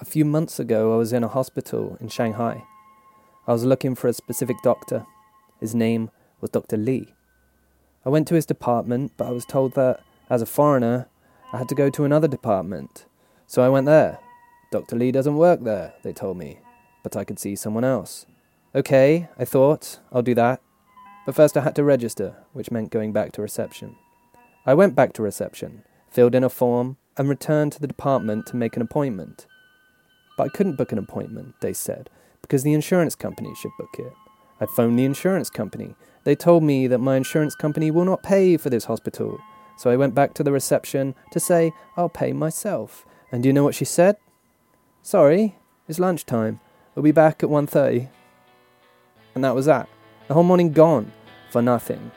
A few months ago, I was in a hospital in Shanghai. I was looking for a specific doctor. His name was Dr. Lee. I went to his department, but I was told that, as a foreigner, I had to go to another department. So I went there. Dr. Lee doesn't work there, they told me, but I could see someone else. Okay, I thought, I'll do that. But first I had to register, which meant going back to reception. I went back to reception, filled in a form, and returned to the department to make an appointment. But I couldn't book an appointment, they said, because the insurance company should book it. I phoned the insurance company. They told me that my insurance company will not pay for this hospital. So I went back to the reception to say I'll pay myself. And do you know what she said? Sorry, it's lunchtime. We'll be back at 1.30. And that was that. The whole morning gone for nothing.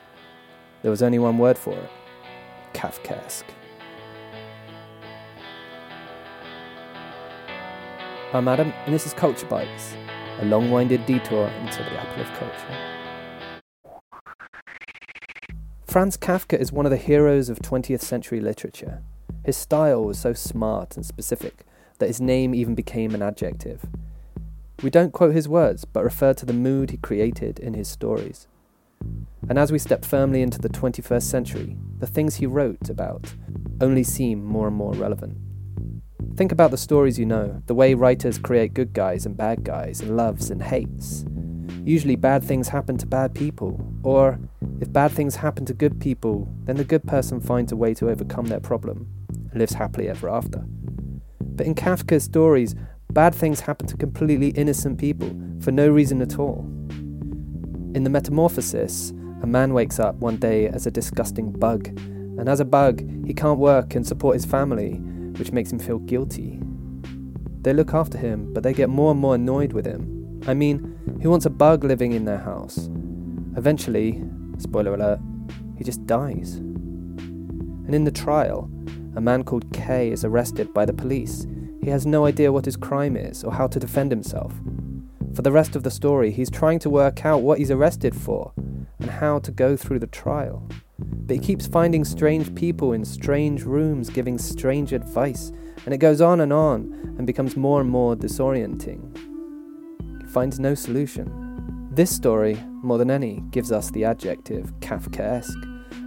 There was only one word for it. Kafkaesque. Uh, I'm Adam, and this is Culture Bites, a long winded detour into the apple of culture. Franz Kafka is one of the heroes of 20th century literature. His style was so smart and specific that his name even became an adjective. We don't quote his words, but refer to the mood he created in his stories. And as we step firmly into the 21st century, the things he wrote about only seem more and more relevant. Think about the stories you know, the way writers create good guys and bad guys, and loves and hates. Usually, bad things happen to bad people, or if bad things happen to good people, then the good person finds a way to overcome their problem and lives happily ever after. But in Kafka's stories, bad things happen to completely innocent people for no reason at all. In The Metamorphosis, a man wakes up one day as a disgusting bug, and as a bug, he can't work and support his family which makes him feel guilty. They look after him, but they get more and more annoyed with him. I mean, who wants a bug living in their house? Eventually, spoiler alert, he just dies. And in the trial, a man called K is arrested by the police. He has no idea what his crime is or how to defend himself. For the rest of the story, he's trying to work out what he's arrested for and how to go through the trial. But he keeps finding strange people in strange rooms giving strange advice, and it goes on and on and becomes more and more disorienting. He finds no solution. This story, more than any, gives us the adjective Kafkaesque,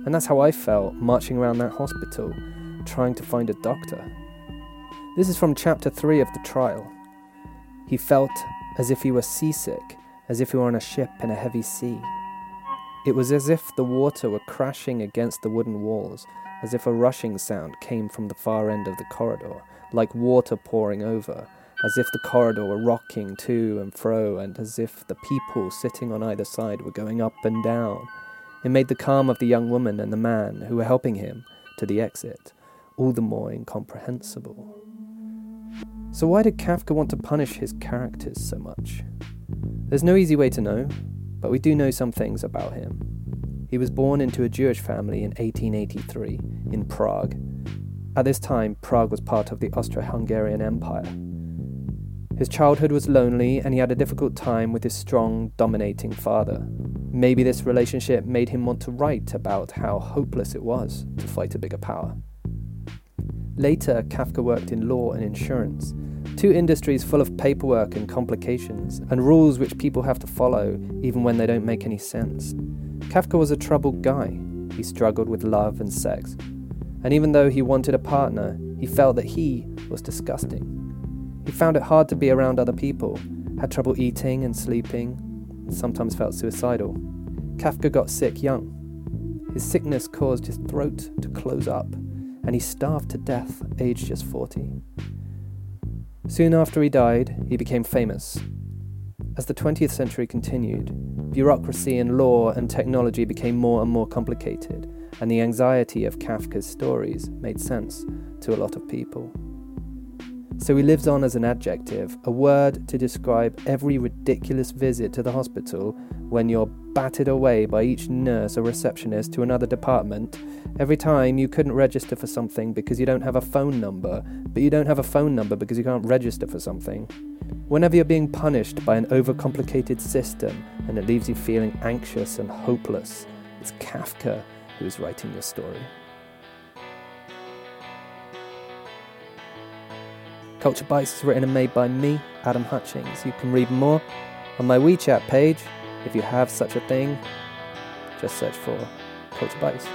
and that's how I felt marching around that hospital trying to find a doctor. This is from chapter 3 of the trial. He felt as if he were seasick, as if he were on a ship in a heavy sea. It was as if the water were crashing against the wooden walls, as if a rushing sound came from the far end of the corridor, like water pouring over, as if the corridor were rocking to and fro, and as if the people sitting on either side were going up and down. It made the calm of the young woman and the man who were helping him to the exit all the more incomprehensible. So, why did Kafka want to punish his characters so much? There's no easy way to know, but we do know some things about him. He was born into a Jewish family in 1883 in Prague. At this time, Prague was part of the Austro Hungarian Empire. His childhood was lonely and he had a difficult time with his strong, dominating father. Maybe this relationship made him want to write about how hopeless it was to fight a bigger power. Later, Kafka worked in law and insurance, Two industries full of paperwork and complications, and rules which people have to follow even when they don't make any sense. Kafka was a troubled guy. He struggled with love and sex. And even though he wanted a partner, he felt that he was disgusting. He found it hard to be around other people, had trouble eating and sleeping, and sometimes felt suicidal. Kafka got sick young. His sickness caused his throat to close up, and he starved to death, aged just 40. Soon after he died, he became famous. As the 20th century continued, bureaucracy and law and technology became more and more complicated, and the anxiety of Kafka's stories made sense to a lot of people. So he lives on as an adjective, a word to describe every ridiculous visit to the hospital when you're batted away by each nurse or receptionist to another department. Every time you couldn't register for something because you don't have a phone number, but you don't have a phone number because you can't register for something. Whenever you're being punished by an overcomplicated system and it leaves you feeling anxious and hopeless, it's Kafka who is writing your story. Culture Bites is written and made by me, Adam Hutchings. You can read more on my WeChat page. If you have such a thing, just search for Culture Bites.